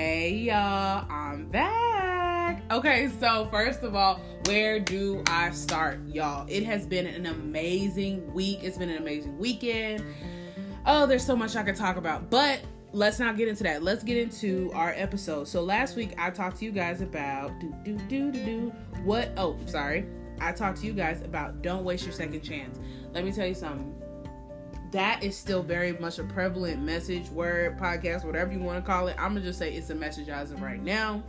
Hey y'all, I'm back. Okay, so first of all, where do I start, y'all? It has been an amazing week. It's been an amazing weekend. Oh, there's so much I could talk about, but let's not get into that. Let's get into our episode. So last week I talked to you guys about do do do do do what oh sorry. I talked to you guys about don't waste your second chance. Let me tell you something. That is still very much a prevalent message, word, podcast, whatever you want to call it. I'm gonna just say it's a message as of right now.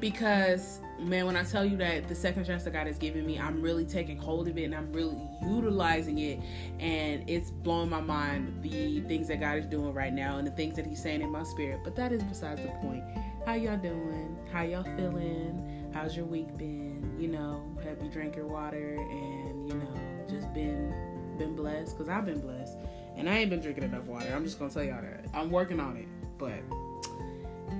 Because man, when I tell you that the second chance that God has given me, I'm really taking hold of it and I'm really utilizing it. And it's blowing my mind the things that God is doing right now and the things that He's saying in my spirit. But that is besides the point. How y'all doing? How y'all feeling? How's your week been? You know, have you drank your water and, you know, just been been blessed? Because I've been blessed. And I ain't been drinking enough water. I'm just gonna tell y'all that. I'm working on it. But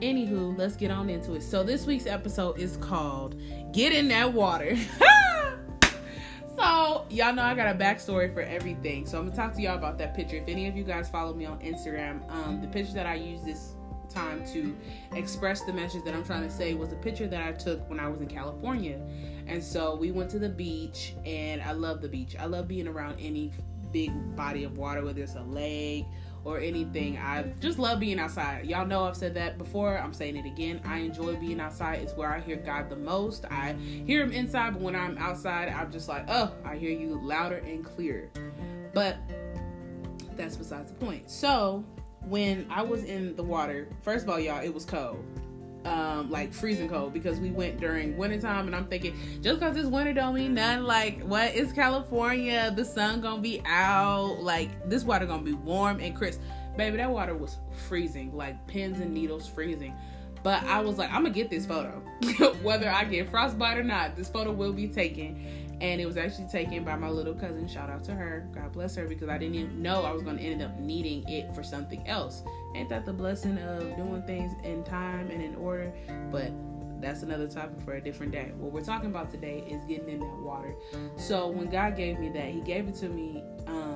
Anywho, let's get on into it. So this week's episode is called "Get in That Water." so y'all know I got a backstory for everything. So I'm gonna talk to y'all about that picture. If any of you guys follow me on Instagram, um, the picture that I use this time to express the message that I'm trying to say was a picture that I took when I was in California. And so we went to the beach, and I love the beach. I love being around any big body of water, whether it's a lake or anything. I just love being outside. Y'all know I've said that before. I'm saying it again. I enjoy being outside. It's where I hear God the most. I hear him inside, but when I'm outside, I'm just like, oh, I hear you louder and clearer. But that's besides the point. So when I was in the water, first of all, y'all, it was cold. Um, like freezing cold because we went during wintertime and I'm thinking just because it's winter don't mean nothing like what? Is California. The sun gonna be out. Like this water gonna be warm and crisp. Baby that water was freezing like pins and needles freezing. But I was like I'm gonna get this photo. Whether I get frostbite or not this photo will be taken and it was actually taken by my little cousin. Shout out to her. God bless her because I didn't even know I was going to end up needing it for something else. Ain't that the blessing of doing things in time and in order? But that's another topic for a different day. What we're talking about today is getting in that water. So when God gave me that, He gave it to me. Um,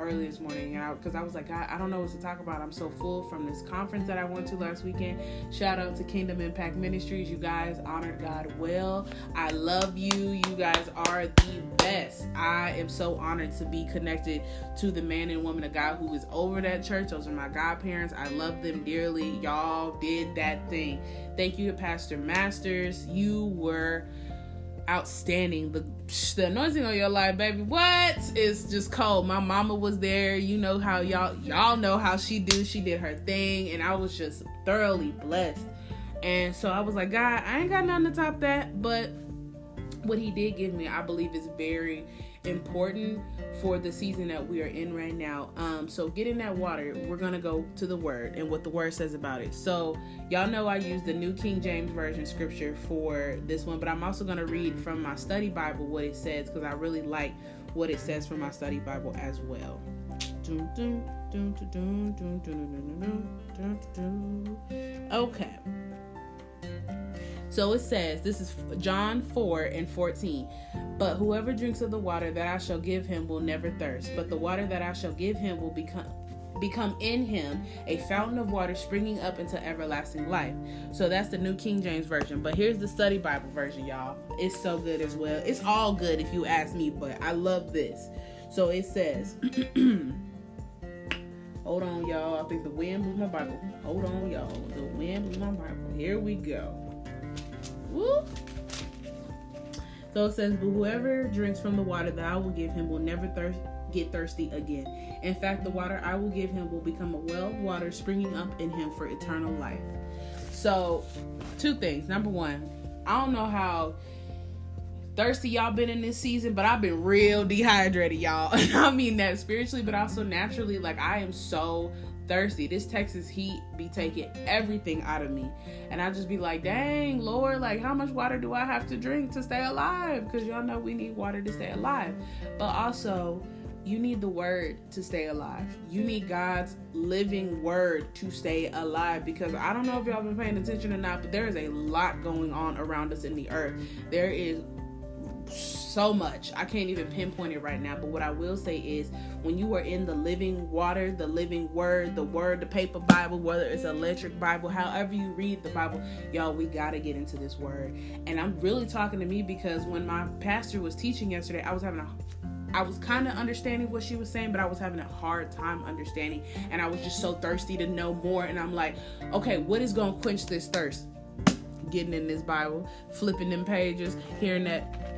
early this morning because I, I, was like, I, I don't know what to talk about. I'm so full from this conference that I went to last weekend. Shout out to Kingdom Impact Ministries. You guys honored God well. I love you. You guys are the best. I am so honored to be connected to the man and woman of God who is over that church. Those are my godparents. I love them dearly. Y'all did that thing. Thank you to Pastor Masters. You were outstanding. The the anointing on your life, baby. What is just cold. My mama was there. You know how y'all y'all know how she do. She did her thing, and I was just thoroughly blessed. And so I was like, God, I ain't got nothing to top that, but what he did give me, I believe, is very important for the season that we are in right now. Um, so get in that water. We're gonna go to the word and what the word says about it. So y'all know I use the New King James Version scripture for this one, but I'm also gonna read from my study Bible what it says because I really like what it says from my study Bible as well. Okay. So it says, this is John 4 and 14. But whoever drinks of the water that I shall give him will never thirst, but the water that I shall give him will become become in him a fountain of water springing up into everlasting life. So that's the New King James Version. But here's the study Bible version, y'all. It's so good as well. It's all good if you ask me, but I love this. So it says, Hold on, y'all. I think the wind blew my Bible. Hold on, y'all. The wind blew my Bible. Here we go. Woo. So it says, But whoever drinks from the water that I will give him will never thirst get thirsty again. In fact, the water I will give him will become a well of water springing up in him for eternal life. So, two things. Number one, I don't know how thirsty y'all been in this season, but I've been real dehydrated, y'all. I mean that spiritually, but also naturally. Like I am so thirsty. This Texas heat be taking everything out of me. And I just be like, dang, Lord, like how much water do I have to drink to stay alive? Because y'all know we need water to stay alive. But also, you need the word to stay alive. You need God's living word to stay alive because I don't know if y'all been paying attention or not, but there is a lot going on around us in the earth. There is so much. I can't even pinpoint it right now. But what I will say is when you are in the living water, the living word, the word, the paper Bible, whether it's electric Bible, however you read the Bible, y'all, we got to get into this word. And I'm really talking to me because when my pastor was teaching yesterday, I was having a I was kind of understanding what she was saying, but I was having a hard time understanding. And I was just so thirsty to know more. And I'm like, okay, what is going to quench this thirst? Getting in this Bible, flipping them pages, hearing that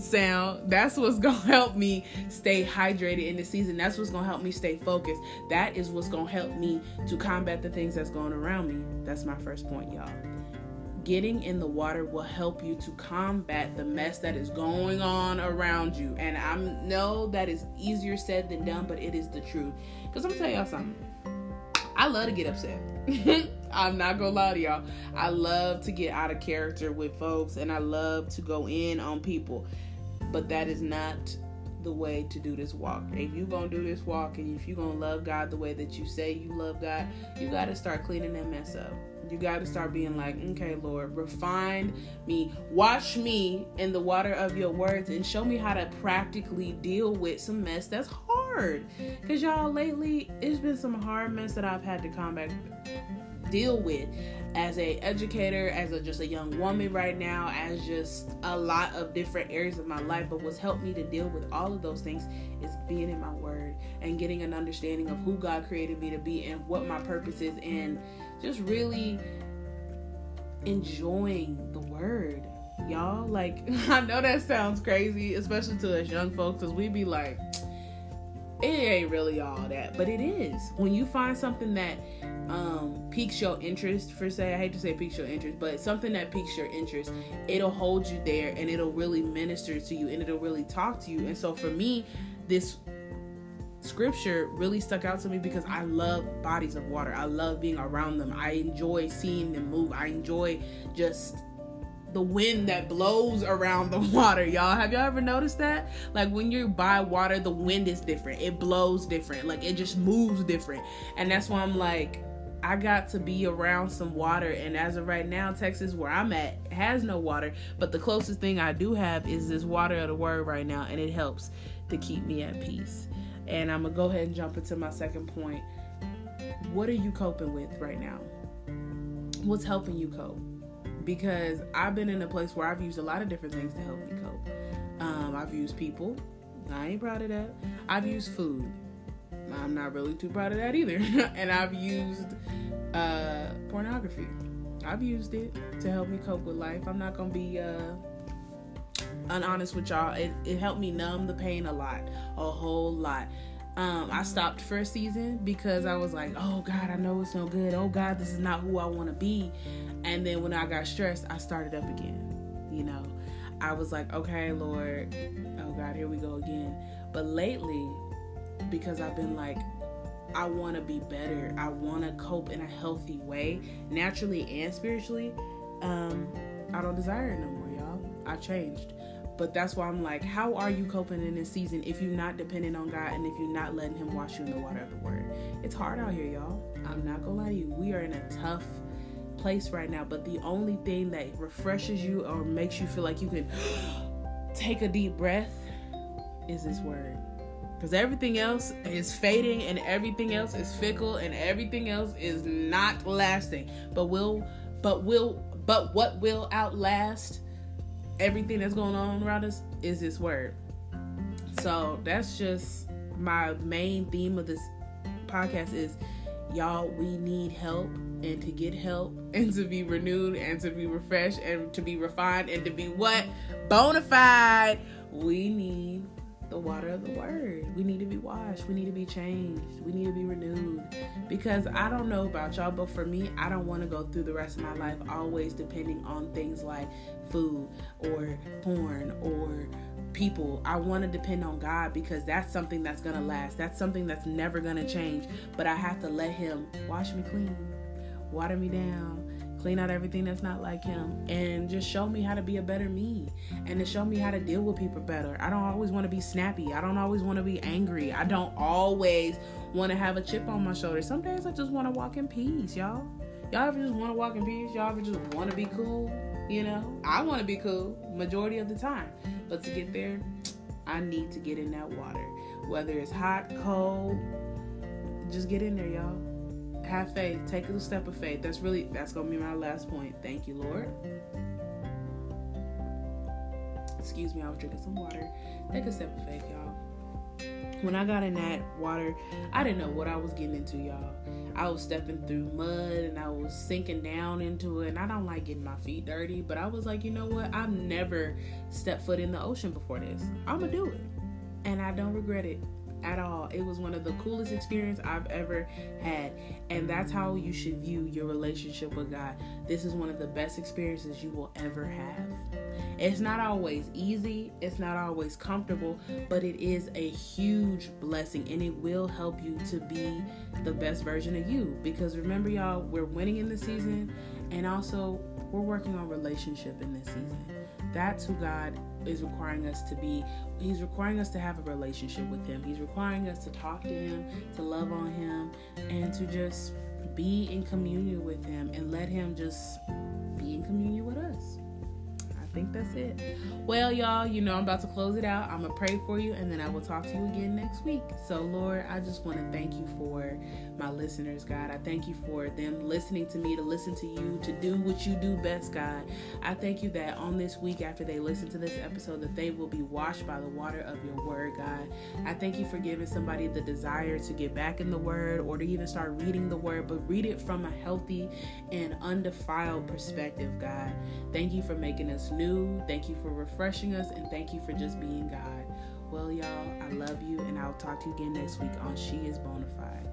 sound. That's what's gonna help me stay hydrated in the season. That's what's gonna help me stay focused. That is what's gonna help me to combat the things that's going around me. That's my first point, y'all. Getting in the water will help you to combat the mess that is going on around you. And I know that is easier said than done, but it is the truth. Because I'm gonna tell y'all something. I love to get upset. I'm not gonna lie to y'all. I love to get out of character with folks and I love to go in on people but that is not the way to do this walk. If you gonna do this walk and if you gonna love God the way that you say you love God, you gotta start cleaning that mess up. You got to start being like, okay, Lord, refine me, wash me in the water of your words, and show me how to practically deal with some mess that's hard. Because, y'all, lately, it's been some hard mess that I've had to combat deal with as a educator as a just a young woman right now as just a lot of different areas of my life. But what's helped me to deal with all of those things is being in my word and getting an understanding of who god created me to be and what my purpose is and just really enjoying the word. Y'all like i know that sounds crazy especially to us young folks because we be like it ain't really all that, but it is. When you find something that um, piques your interest, for say, I hate to say piques your interest, but something that piques your interest, it'll hold you there and it'll really minister to you and it'll really talk to you. And so for me, this scripture really stuck out to me because I love bodies of water. I love being around them. I enjoy seeing them move. I enjoy just the wind that blows around the water, y'all. Have y'all ever noticed that? Like when you're by water, the wind is different. It blows different. Like it just moves different. And that's why I'm like, I got to be around some water. And as of right now, Texas, where I'm at, has no water. But the closest thing I do have is this water of the word right now. And it helps to keep me at peace. And I'm going to go ahead and jump into my second point. What are you coping with right now? What's helping you cope? Because I've been in a place where I've used a lot of different things to help me cope. Um, I've used people. I ain't proud of that. I've used food. I'm not really too proud of that either. and I've used uh, pornography. I've used it to help me cope with life. I'm not gonna be uh, unhonest with y'all. It, it helped me numb the pain a lot, a whole lot. Um, I stopped for a season because I was like, oh God, I know it's no good. Oh God, this is not who I want to be. And then when I got stressed, I started up again. You know, I was like, okay, Lord, oh God, here we go again. But lately, because I've been like, I want to be better, I want to cope in a healthy way, naturally and spiritually, um, I don't desire it no more, y'all. I changed. But that's why I'm like, how are you coping in this season if you're not dependent on God and if you're not letting Him wash you in the water of the Word? It's hard out here, y'all. I'm not gonna lie to you. We are in a tough place right now, but the only thing that refreshes you or makes you feel like you can take a deep breath is this word. Because everything else is fading and everything else is fickle and everything else is not lasting. But will but will but what will outlast everything that's going on around us is this word. So that's just my main theme of this podcast is y'all we need help and to get help and to be renewed and to be refreshed and to be refined and to be what bona fide we need the water of the word we need to be washed we need to be changed we need to be renewed because i don't know about y'all but for me i don't want to go through the rest of my life always depending on things like food or porn or people. I want to depend on God because that's something that's going to last. That's something that's never going to change. But I have to let Him wash me clean, water me down, clean out everything that's not like Him, and just show me how to be a better me and to show me how to deal with people better. I don't always want to be snappy. I don't always want to be angry. I don't always want to have a chip on my shoulder. Some days I just want to walk in peace, y'all. Y'all ever just want to walk in peace? Y'all ever just want to be cool? You know, I want to be cool majority of the time, but to get there, I need to get in that water. Whether it's hot, cold, just get in there, y'all. Have faith. Take a step of faith. That's really that's gonna be my last point. Thank you, Lord. Excuse me, I was drinking some water. Take a step of faith, y'all. When I got in that water, I didn't know what I was getting into, y'all. I was stepping through mud and I was sinking down into it. And I don't like getting my feet dirty, but I was like, you know what? I've never stepped foot in the ocean before this. I'm gonna do it. And I don't regret it at all. It was one of the coolest experiences I've ever had. And that's how you should view your relationship with God. This is one of the best experiences you will ever have. It's not always easy, it's not always comfortable, but it is a huge blessing and it will help you to be the best version of you. Because remember, y'all, we're winning in the season and also we're working on relationship in this season. That's who God is requiring us to be. He's requiring us to have a relationship with Him. He's requiring us to talk to Him, to love on Him, and to just be in communion with Him and let Him just be in communion with us think that's it. Well, y'all, you know I'm about to close it out. I'm going to pray for you and then I will talk to you again next week. So, Lord, I just want to thank you for my listeners, God. I thank you for them listening to me, to listen to you, to do what you do best, God. I thank you that on this week after they listen to this episode that they will be washed by the water of your word, God. I thank you for giving somebody the desire to get back in the word or to even start reading the word, but read it from a healthy and undefiled perspective, God. Thank you for making us new. Thank you for refreshing us. And thank you for just being God. Well, y'all, I love you. And I'll talk to you again next week on She is Bonafide.